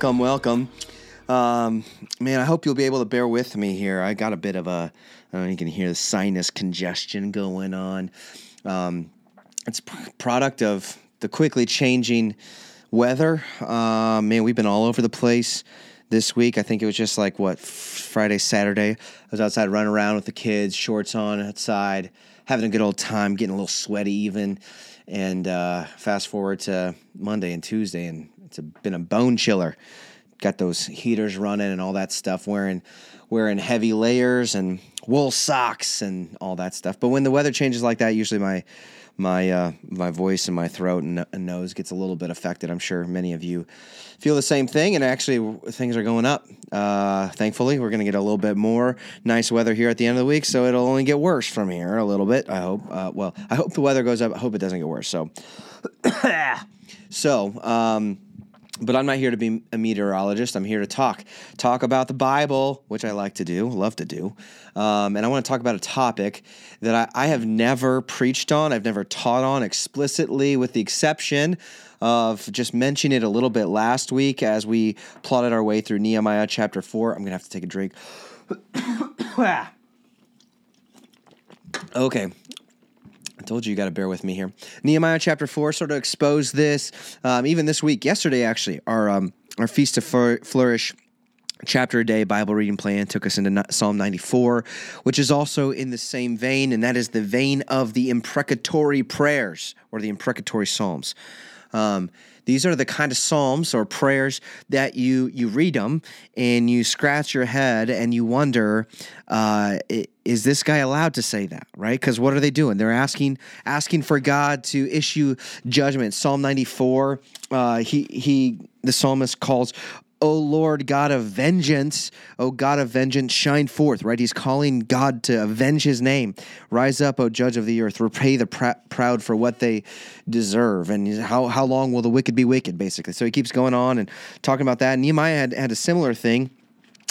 Welcome, welcome. Um, man, I hope you'll be able to bear with me here. I got a bit of a, I don't know, you can hear the sinus congestion going on. Um, it's p- product of the quickly changing weather. Uh, man, we've been all over the place this week. I think it was just like what Friday, Saturday. I was outside running around with the kids, shorts on outside, having a good old time, getting a little sweaty even. And uh, fast forward to Monday and Tuesday, and it's a, been a bone chiller. Got those heaters running and all that stuff. Wearing wearing heavy layers and wool socks and all that stuff. But when the weather changes like that, usually my my uh, my voice and my throat and, and nose gets a little bit affected. I'm sure many of you feel the same thing, and actually things are going up. Uh, thankfully, we're going to get a little bit more nice weather here at the end of the week, so it'll only get worse from here a little bit. I hope. Uh, well, I hope the weather goes up. I hope it doesn't get worse. So, so. Um, but I'm not here to be a meteorologist. I'm here to talk, talk about the Bible, which I like to do, love to do. Um, and I want to talk about a topic that I, I, have never preached on, I've never taught on explicitly, with the exception of just mentioning it a little bit last week as we plotted our way through Nehemiah chapter 4. I'm to have to take a drink. okay, told you you got to bear with me here. Nehemiah chapter four sort of exposed this. Um, even this week, yesterday actually, our um, our feast to flourish chapter a day Bible reading plan took us into Psalm 94, which is also in the same vein, and that is the vein of the imprecatory prayers or the imprecatory psalms. Um, these are the kind of psalms or prayers that you you read them and you scratch your head and you wonder, uh, is this guy allowed to say that? Right? Because what are they doing? They're asking asking for God to issue judgment. Psalm ninety four. Uh, he he the psalmist calls O Lord God of vengeance, O God of vengeance, shine forth, right? He's calling God to avenge his name. Rise up, O judge of the earth, repay the pr- proud for what they deserve. And how, how long will the wicked be wicked, basically? So he keeps going on and talking about that. Nehemiah had, had a similar thing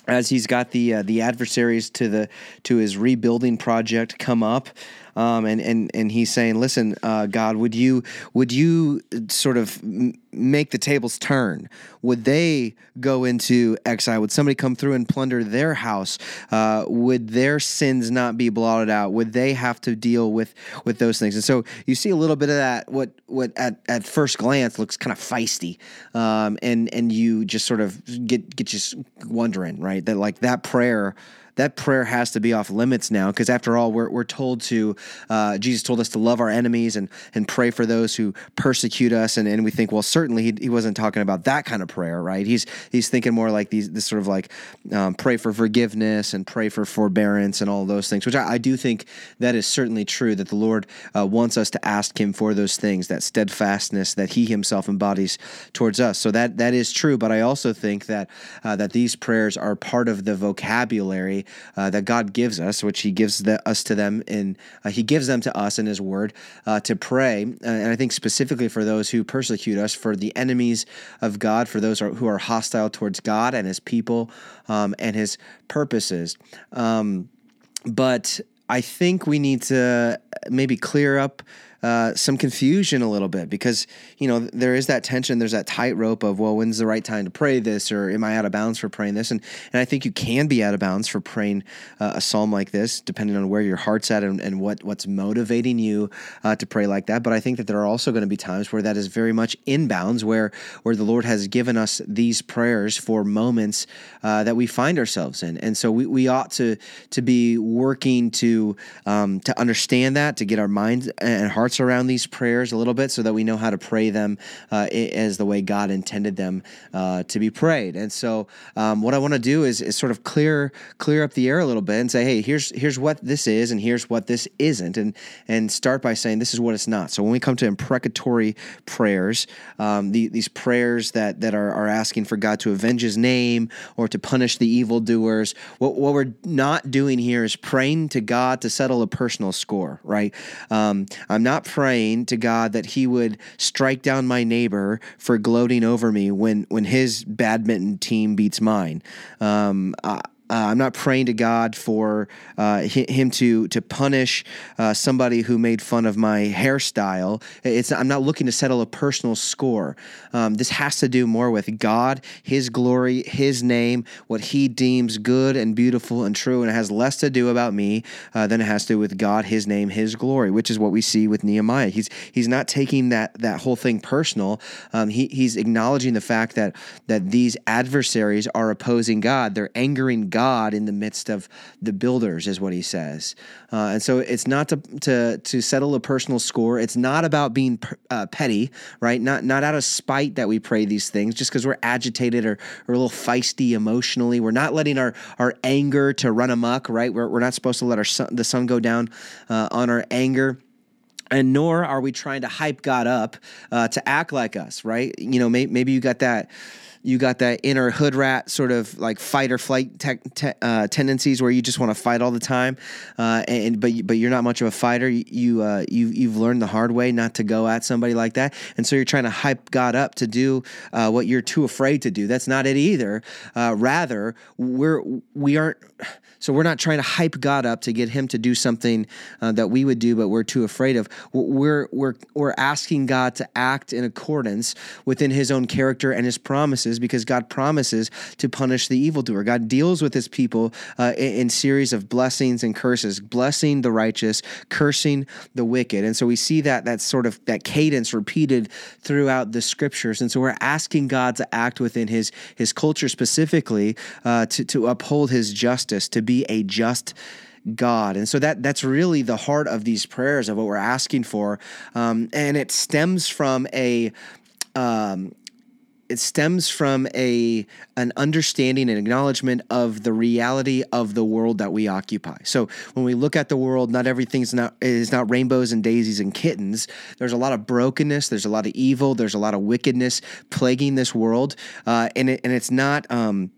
as he's got the uh, the adversaries to the to his rebuilding project come up um, and and and he's saying, "Listen, uh, God, would you would you sort of make the tables turn? Would they go into exile? Would somebody come through and plunder their house? Uh, would their sins not be blotted out? Would they have to deal with with those things?" And so you see a little bit of that. What what at at first glance looks kind of feisty, um, and and you just sort of get get just wondering, right? That like that prayer that prayer has to be off limits now because after all we're, we're told to uh, jesus told us to love our enemies and, and pray for those who persecute us. And, and we think well certainly he, he wasn't talking about that kind of prayer right? He's he's thinking more like these this sort of like um, pray for forgiveness and pray for forbearance and all those things which I, I do think that is certainly true that the lord uh, wants us to ask him for those things that steadfastness that he himself embodies towards us. So that that is true. But i also think that uh, that these prayers are part of the vocabulary uh, that God gives us, which He gives the, us to them, and uh, He gives them to us in His Word uh, to pray. Uh, and I think specifically for those who persecute us, for the enemies of God, for those who are hostile towards God and His people um, and His purposes. Um, but I think we need to maybe clear up uh, some confusion a little bit because you know there is that tension. There's that tightrope of well, when's the right time to pray this, or am I out of bounds for praying this? And and I think you can be out of bounds for praying uh, a psalm like this, depending on where your heart's at and, and what what's motivating you uh, to pray like that. But I think that there are also going to be times where that is very much in bounds, where where the Lord has given us these prayers for moments uh, that we find ourselves in, and so we, we ought to to be working to um, to understand that, to get our minds and hearts around these prayers a little bit, so that we know how to pray them uh, as the way God intended them uh, to be prayed. And so, um, what I want to do is, is sort of clear clear up the air a little bit and say, hey, here's here's what this is, and here's what this isn't, and and start by saying this is what it's not. So when we come to imprecatory prayers, um, the, these prayers that that are, are asking for God to avenge His name or to punish the evildoers, what what we're not doing here is praying to God to settle a personal score, right? Um, I'm not praying to God that He would strike down my neighbor for gloating over me when when his badminton team beats mine. Um, I, uh, I'm not praying to God for uh, him to to punish uh, somebody who made fun of my hairstyle. It's I'm not looking to settle a personal score. Um, this has to do more with God, His glory, His name, what He deems good and beautiful and true, and it has less to do about me uh, than it has to do with God, His name, His glory, which is what we see with Nehemiah. He's he's not taking that that whole thing personal. Um, he he's acknowledging the fact that that these adversaries are opposing God. They're angering God God in the midst of the builders, is what he says. Uh, and so it's not to, to to settle a personal score. It's not about being uh, petty, right? Not not out of spite that we pray these things, just because we're agitated or, or a little feisty emotionally. We're not letting our, our anger to run amok, right? We're, we're not supposed to let our sun, the sun go down uh, on our anger and nor are we trying to hype God up uh, to act like us, right? You know, may, maybe you got that you got that inner hood rat sort of like fight or flight te- te- uh, tendencies where you just want to fight all the time, uh, and but but you're not much of a fighter. You uh, you you've learned the hard way not to go at somebody like that, and so you're trying to hype God up to do uh, what you're too afraid to do. That's not it either. Uh, rather, we're we aren't. So we're not trying to hype God up to get Him to do something uh, that we would do, but we're too afraid of. We're we're we're asking God to act in accordance within His own character and His promises because God promises to punish the evildoer. God deals with his people uh, in, in series of blessings and curses, blessing the righteous, cursing the wicked. And so we see that that sort of that cadence repeated throughout the scriptures. And so we're asking God to act within his his culture specifically uh, to to uphold his justice, to be a just God. And so that that's really the heart of these prayers of what we're asking for. Um, and it stems from a um, it stems from a an understanding and acknowledgement of the reality of the world that we occupy. So when we look at the world, not everything's not is not rainbows and daisies and kittens. There's a lot of brokenness. There's a lot of evil. There's a lot of wickedness plaguing this world, uh, and it, and it's not. Um,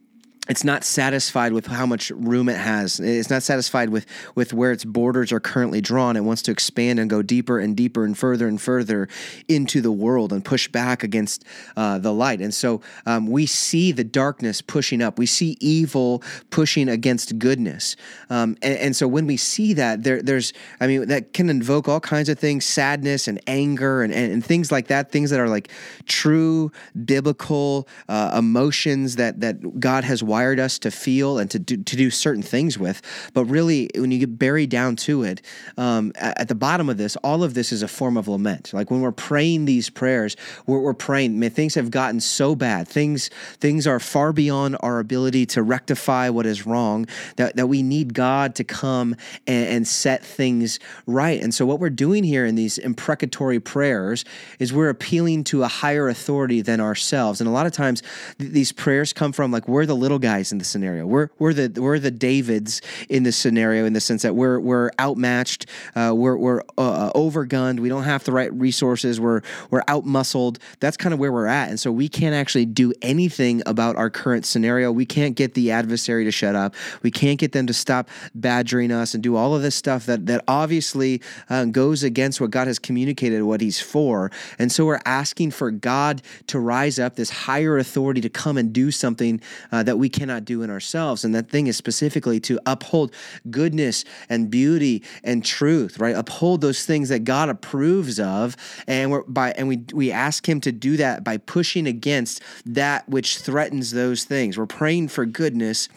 it's not satisfied with how much room it has. It's not satisfied with with where its borders are currently drawn. It wants to expand and go deeper and deeper and further and further into the world and push back against uh, the light. And so um, we see the darkness pushing up. We see evil pushing against goodness. Um, and, and, so when we see that, there, there's, I mean, that can invoke all kinds of things: sadness and anger and, and, and things like that. Things that are like true biblical uh, emotions that that God has wired wired us to feel and to do, to do certain things with. But really, when you get buried down to it, um, at, at, the bottom of this, all of this is a form of lament. Like when we're praying these prayers, we're, we're praying, man, things have gotten so bad. Things things are far beyond our ability to rectify what is wrong that, that we need God to come and, and set things right. And so what we're doing here in these imprecatory prayers is we're appealing to a higher authority than ourselves. And a lot of times th- these prayers come from like we're the little guy guys in the scenario. We're we're the we're the Davids in this scenario in the sense that we're we're outmatched, uh, we're we're uh, overgunned. We don't have the right resources. We're we're outmuscled. That's kind of where we're at, and so we can't actually do anything about our current scenario. We can't get the adversary to shut up. We can't get them to stop badgering us and do all of this stuff that that obviously uh, goes against what God has communicated, what He's for. And so we're asking for God to rise up, this higher authority to come and do something uh, that we cannot do in ourselves. And that thing is specifically to uphold goodness and beauty and truth, right? Uphold those things that God approves of. And we're by and we we ask him to do that by pushing against that which threatens those things. We're praying for goodness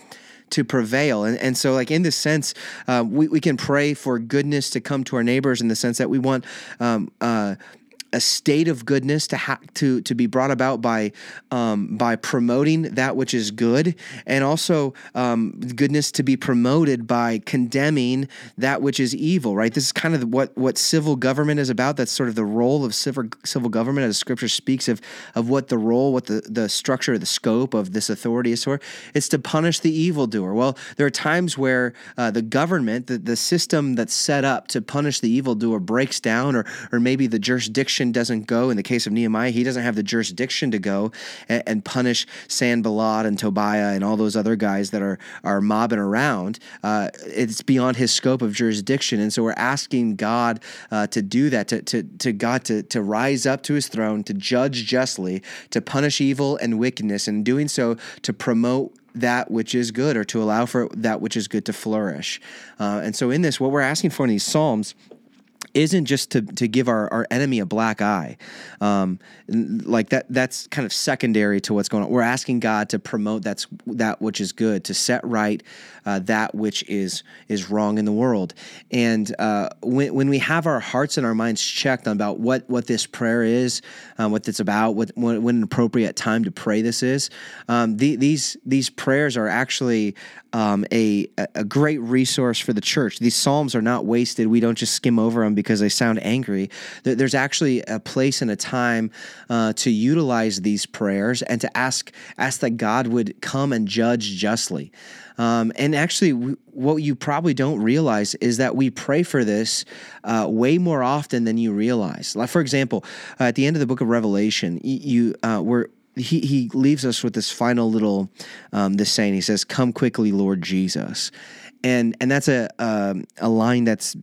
to prevail. And, and so, like, in this sense, uh, we, we can pray for goodness to come to our neighbors in the sense that we want um, uh, a state of goodness to ha- to to be brought about by um, by promoting that which is good, and also um, goodness to be promoted by condemning that which is evil. Right. This is kind of what what civil government is about. That's sort of the role of civil civil government, as Scripture speaks of of what the role, what the the structure, the scope of this authority is for. It's to punish the evildoer. Well, there are times where uh, the government, the the system that's set up to punish the evildoer, breaks down, or or maybe the jurisdiction doesn't go. In the case of Nehemiah, he doesn't have the jurisdiction to go and, and punish Sanballat and Tobiah and all those other guys that are are mobbing around. Uh, it's beyond his scope of jurisdiction, and so we're asking God uh, to do that, to, to to God to to rise up to His throne, to judge justly, to punish evil and wickedness, and doing so to promote that which is good or to allow for that which is good to flourish. Uh, and so, in this, what we're asking for in these Psalms isn't just to, to give our, our enemy a black eye. Um, like that that's kind of secondary to what's going on. We're asking God to promote that's that which is good, to set right uh, that which is is wrong in the world. And uh, when, when we have our hearts and our minds checked on about what what this prayer is, um, what it's about, what when, an appropriate time to pray this is, um, the, these these prayers are actually um, a a great resource for the church. These psalms are not wasted. We don't just skim over them because they sound angry. There's actually a place and a time uh, to utilize these prayers and to ask ask that God would come and judge justly. Um, and actually, what you probably don't realize is that we pray for this uh, way more often than you realize. Like, for example, uh, at the end of the book of Revelation, you uh, we're he he leaves us with this final little um, this saying. He says, "Come quickly, Lord Jesus." And and that's a um, a line that's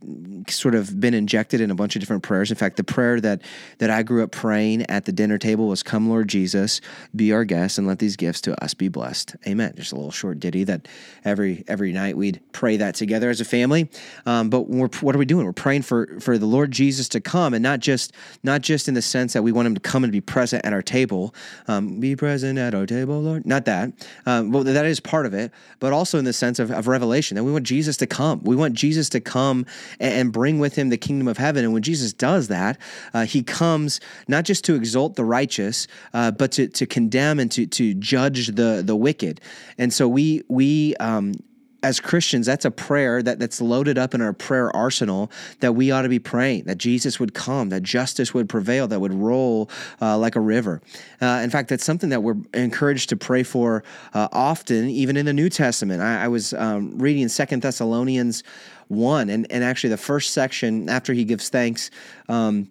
sort of been injected in a bunch of different prayers. In fact, the prayer that that I grew up praying at the dinner table was, "Come, Lord Jesus, be our guest, and let these gifts to us be blessed." Amen. Just a little short ditty that every every night we'd pray that together as a family. Um, but what are we doing? We're praying for for the Lord Jesus to come, and not just not just in the sense that we want Him to come and be present at our table, um, be present at our table, Lord. Not that. Um, well, that is part of it, but also in the sense of, of revelation that we we want Jesus to come. We want Jesus to come and bring with him the kingdom of heaven. And when Jesus does that, uh, he comes not just to exalt the righteous, uh, but to, to condemn and to, to judge the, the wicked. And so we, we, um, as Christians, that's a prayer that, that's loaded up in our prayer arsenal that we ought to be praying that Jesus would come, that justice would prevail, that would roll uh, like a river. Uh, in fact, that's something that we're encouraged to pray for uh, often, even in the New Testament. I, I was um, reading Second Thessalonians 1, and, and actually the first section after he gives thanks. Um,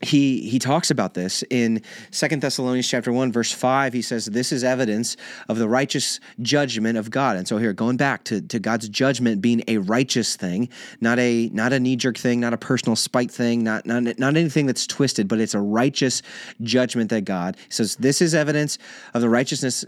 he he talks about this in Second Thessalonians chapter 1 verse 5 he says this is evidence of the righteous judgment of God. And so here going back to, to God's judgment being a righteous thing not a not a knee jerk thing not a personal spite thing not not not anything that's twisted but it's a righteous judgment that God says this is evidence of the righteousness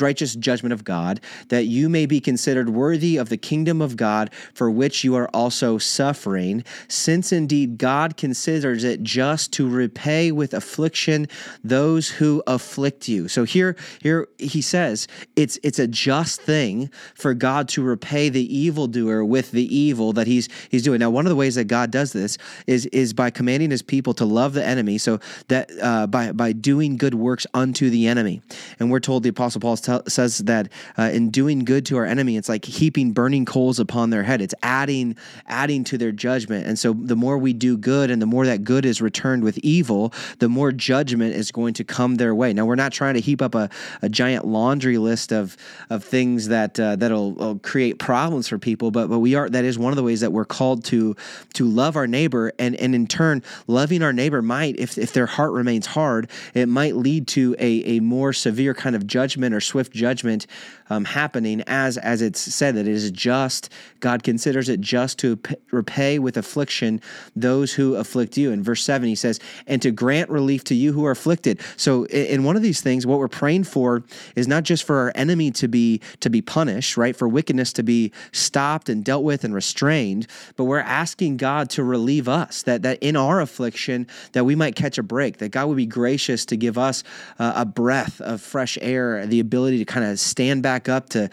righteous judgment of God, that you may be considered worthy of the kingdom of God for which you are also suffering, since indeed God considers it just to repay with affliction those who afflict you. So here, here he says it's it's a just thing for God to repay the evildoer with the evil that he's he's doing. Now, one of the ways that God does this is is by commanding his people to love the enemy, so that uh, by by doing good works unto the enemy. And we're told the apostle Paul Paul t- says that uh, in doing good to our enemy, it's like heaping burning coals upon their head. It's adding adding to their judgment. And so the more we do good, and the more that good is returned with evil, the more judgment is going to come their way. Now we're not trying to heap up a, a giant laundry list of of things that uh, that'll create problems for people, but but we are that is one of the ways that we're called to to love our neighbor, and and in turn, loving our neighbor might, if if their heart remains hard, it might lead to a a more severe kind of judgment or swift judgment um, happening as as it's said that it is just. God considers it just to repay with affliction those who afflict you. In verse seven, he says, "And to grant relief to you who are afflicted." So, in, in one of these things, what we're praying for is not just for our enemy to be to be punished, right? For wickedness to be stopped and dealt with and restrained, but we're asking God to relieve us. That that in our affliction, that we might catch a break. That God would be gracious to give us uh, a breath of fresh air, the ability to kind of stand back up to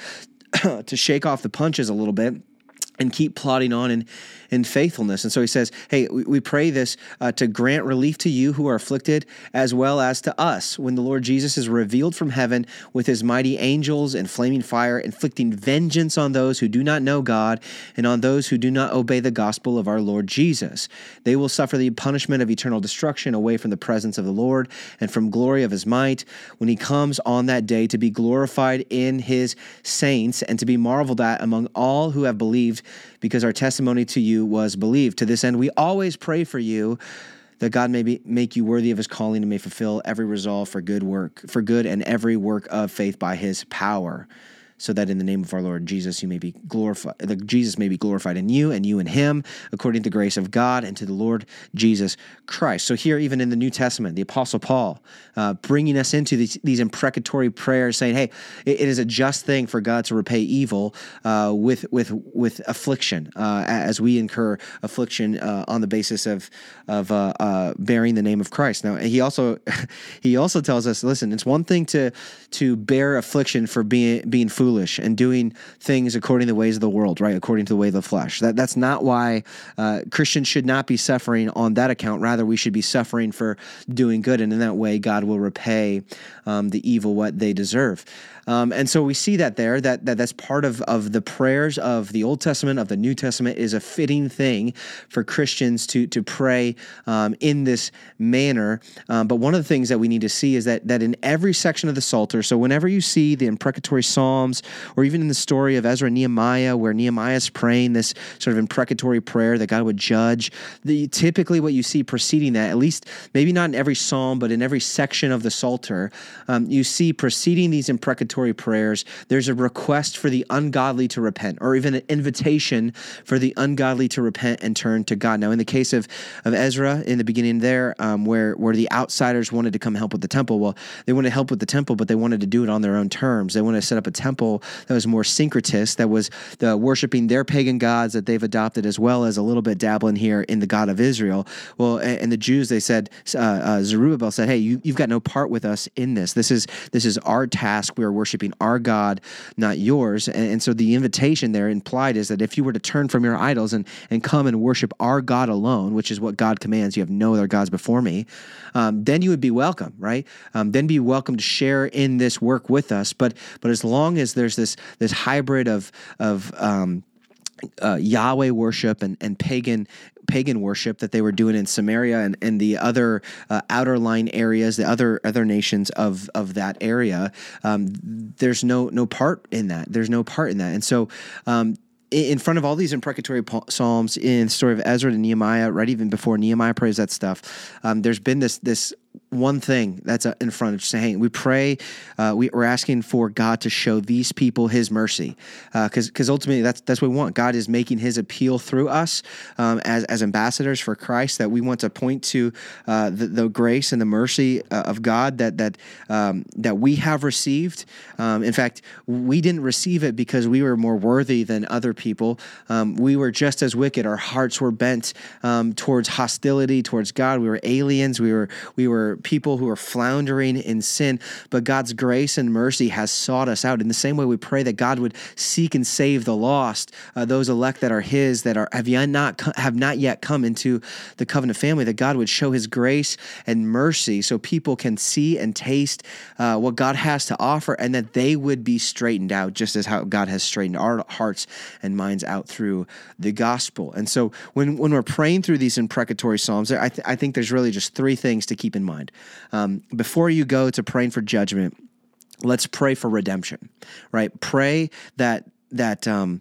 to shake off the punches a little bit and keep plodding on in, in faithfulness. And so he says, Hey, we, we pray this uh, to grant relief to you who are afflicted, as well as to us, when the Lord Jesus is revealed from heaven with his mighty angels and flaming fire, inflicting vengeance on those who do not know God and on those who do not obey the gospel of our Lord Jesus. They will suffer the punishment of eternal destruction away from the presence of the Lord and from glory of his might when he comes on that day to be glorified in his saints and to be marveled at among all who have believed because our testimony to you was believed. To this end, we always pray for you that God may be, make you worthy of his calling and may fulfill every resolve for good work, for good and every work of faith by his power so that in the name of our Lord Jesus you may be glorified that Jesus may be glorified in you and you in him according to the grace of God and to the Lord Jesus Christ. So here even in the New Testament the apostle Paul uh, bringing us into these, these, imprecatory prayers saying hey it, it is a just thing for God to repay evil uh, with with with affliction uh, as we incur affliction uh, on the basis of of uh, uh, bearing the name of Christ. Now he also he also tells us listen it's one thing to to bear affliction for being being foolish foolish and doing things according to the ways of the world, right? According to the way of the flesh. That that's not why uh, Christians should not be suffering on that account. Rather, we should be suffering for doing good, and in that way, God will repay um, the evil what they deserve. Um, and so we see that there that, that that's part of, of the prayers of the Old Testament, of the New Testament, is a fitting thing for Christians to to pray um, in this manner. Um, but one of the things that we need to see is that that in every section of the Psalter, so whenever you see the imprecatory Psalms, or even in the story of Ezra and Nehemiah, where Nehemiah is praying this sort of imprecatory prayer that God would judge, the typically what you see preceding that, at least maybe not in every Psalm, but in every section of the Psalter, um, you see preceding these imprecatory prayers, there's a request for the ungodly to repent, or even an invitation for the ungodly to repent and turn to God. Now, in the case of, of Ezra in the beginning there, um, where, where the outsiders wanted to come help with the temple, well, they wanted to help with the temple, but they wanted to do it on their own terms. They wanted to set up a temple that was more syncretist, that was the worshiping their pagan gods that they've adopted, as well as a little bit dabbling here in the God of Israel. Well, and, the Jews, they said, uh, uh, Zerubbabel said, "Hey, you, you've got no part with us in this. This is this is our task. We're worshiping our God, not yours. And, and, so the invitation there implied is that if you were to turn from your idols and, and come and worship our God alone, which is what God commands, you have no other gods before me, um, then you would be welcome, right? Um, then be welcome to share in this work with us. But but as long as there's this this hybrid of of um, uh, Yahweh worship and, and pagan pagan worship that they were doing in Samaria and, and the other uh, outer line areas, the other other nations of of that area. Um, there's no no part in that. There's no part in that, and so. Um, in front of all these imprecatory psalms in the story of Ezra and Nehemiah, right even before Nehemiah prays that stuff, um, there's been this this one thing that's uh, in front of saying we pray uh, we, are asking for god to show these people his mercy because uh, because ultimately that's that's what we want. God is making his appeal through us um, as, as ambassadors for christ that we want to point to uh, the, the, grace and the mercy uh, of god that that um, that we have received. Um, in fact we didn't receive it because we were more worthy than other people. Um, we were just as wicked. Our hearts were bent um, towards hostility towards god. We were aliens. We were we were were people who are floundering in sin, but God's grace and mercy has sought us out. In the same way, we pray that God would seek and save the lost, uh, those elect that are His, that are have yet not have not yet come into the covenant family. That God would show His grace and mercy, so people can see and taste uh, what God has to offer, and that they would be straightened out, just as how God has straightened our hearts and minds out through the gospel. And so, when when we're praying through these imprecatory psalms, I, th- I think there's really just three things to keep in mind Um, before you go to praying for judgment, let's pray for redemption, right? Pray that that um,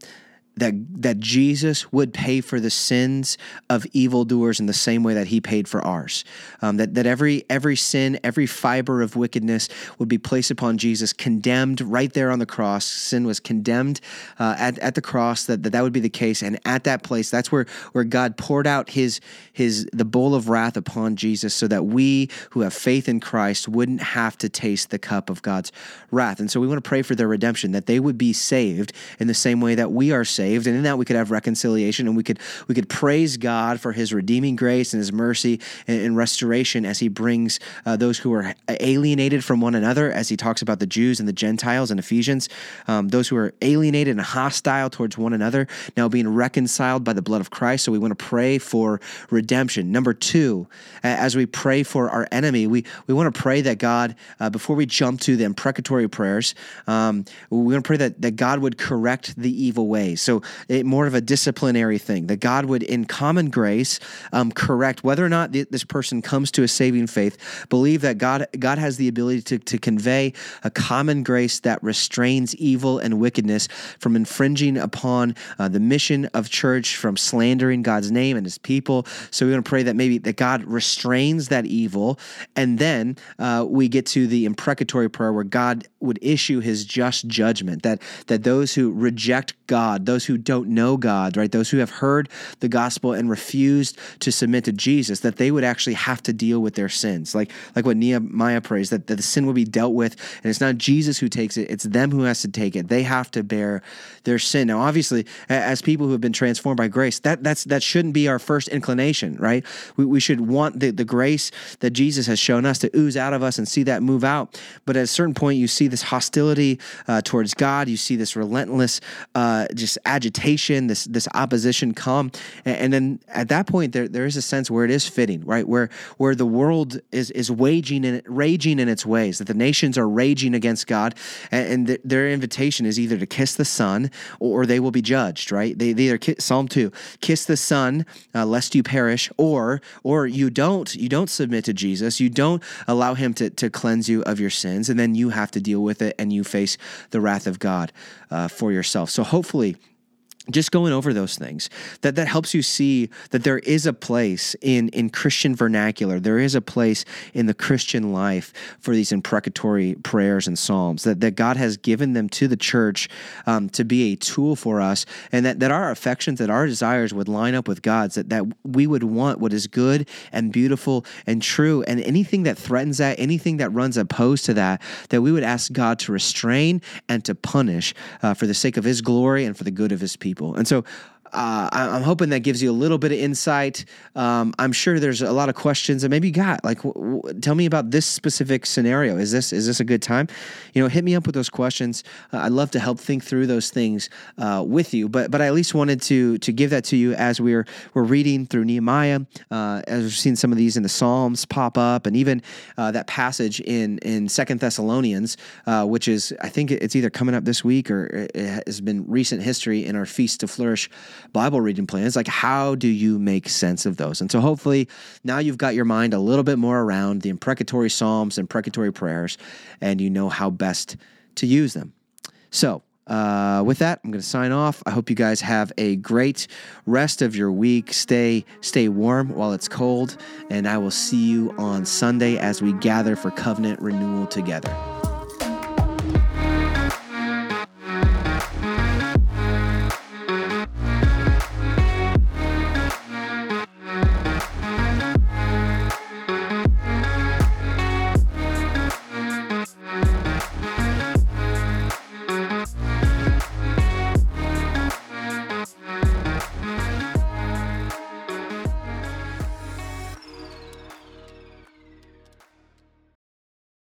that that Jesus would pay for the sins of evildoers in the same way that He paid for ours. Um, that that every every sin, every fiber of wickedness would be placed upon Jesus, condemned right there on the cross. Sin was condemned uh, at at the cross. That, that that would be the case, and at that place, that's where where God poured out His His the bowl of wrath upon Jesus, so that we who have faith in Christ wouldn't have to taste the cup of God's wrath. And so we want to pray for their redemption, that they would be saved in the same way that we are saved saved, and in that we could have reconciliation, and we could we could praise God for His redeeming grace and His mercy and, and restoration as He brings uh, those who are alienated from one another, as He talks about the Jews and the Gentiles in Ephesians, um, those who are alienated and hostile towards one another, now being reconciled by the blood of Christ. So we want to pray for redemption. Number two, as we pray for our enemy, we we want to pray that God, uh, before we jump to the imprecatory prayers, um, we want to pray that that God would correct the evil ways. So it, more of a disciplinary thing that God would, in common grace, um, correct whether or not th- this person comes to a saving faith. Believe that God God has the ability to, to convey a common grace that restrains evil and wickedness from infringing upon uh, the mission of church, from slandering God's name and His people. So we want to pray that maybe that God restrains that evil, and then uh, we get to the imprecatory prayer where God would issue His just judgment. That that those who reject God, those who don't know God, right? Those who have heard the gospel and refused to submit to Jesus, that they would actually have to deal with their sins. Like like what Nehemiah prays, that, that the sin will be dealt with, and it's not Jesus who takes it, it's them who has to take it. They have to bear their sin. Now, obviously, as people who have been transformed by grace, that that's that shouldn't be our first inclination, right? We, we should want the, the grace that Jesus has shown us to ooze out of us and see that move out. But at a certain point, you see this hostility uh, towards God, you see this relentless uh, just agitation, this this opposition come, and, and, then at that point there there is a sense where it is fitting, right? Where where the world is is waging and raging in its ways, that the nations are raging against God, and, and th- their invitation is either to kiss the Son or, or they will be judged, right? They, they either kiss, Psalm two, kiss the Son uh, lest you perish, or or you don't you don't submit to Jesus, you don't allow Him to to cleanse you of your sins, and then you have to deal with it and you face the wrath of God uh, for yourself. So hopefully just going over those things that that helps you see that there is a place in in Christian vernacular. There is a place in the Christian life for these imprecatory prayers and psalms that that God has given them to the church um, to be a tool for us and that that our affections that our desires would line up with God's that that we would want what is good and beautiful and true and anything that threatens that anything that runs opposed to that that we would ask God to restrain and to punish uh, for the sake of his glory and for the good of his people people. And so uh, I'm hoping that gives you a little bit of insight. Um, I'm sure there's a lot of questions that maybe you got. Like, w- w- tell me about this specific scenario. Is this is this a good time? You know, hit me up with those questions. Uh, I'd love to help think through those things uh, with you. But but I at least wanted to to give that to you as we're we're reading through Nehemiah. Uh, as we've seen some of these in the Psalms pop up, and even uh, that passage in in Second Thessalonians, uh, which is I think it's either coming up this week or it has been recent history in our Feast to Flourish Bible reading plans. Like, how do you make sense of those? And so, hopefully, now you've got your mind a little bit more around the imprecatory Psalms, and imprecatory prayers, and you know how best to use them. So, uh, with that, I'm going to sign off. I hope you guys have a great rest of your week. Stay stay warm while it's cold, and I will see you on Sunday as we gather for covenant renewal together.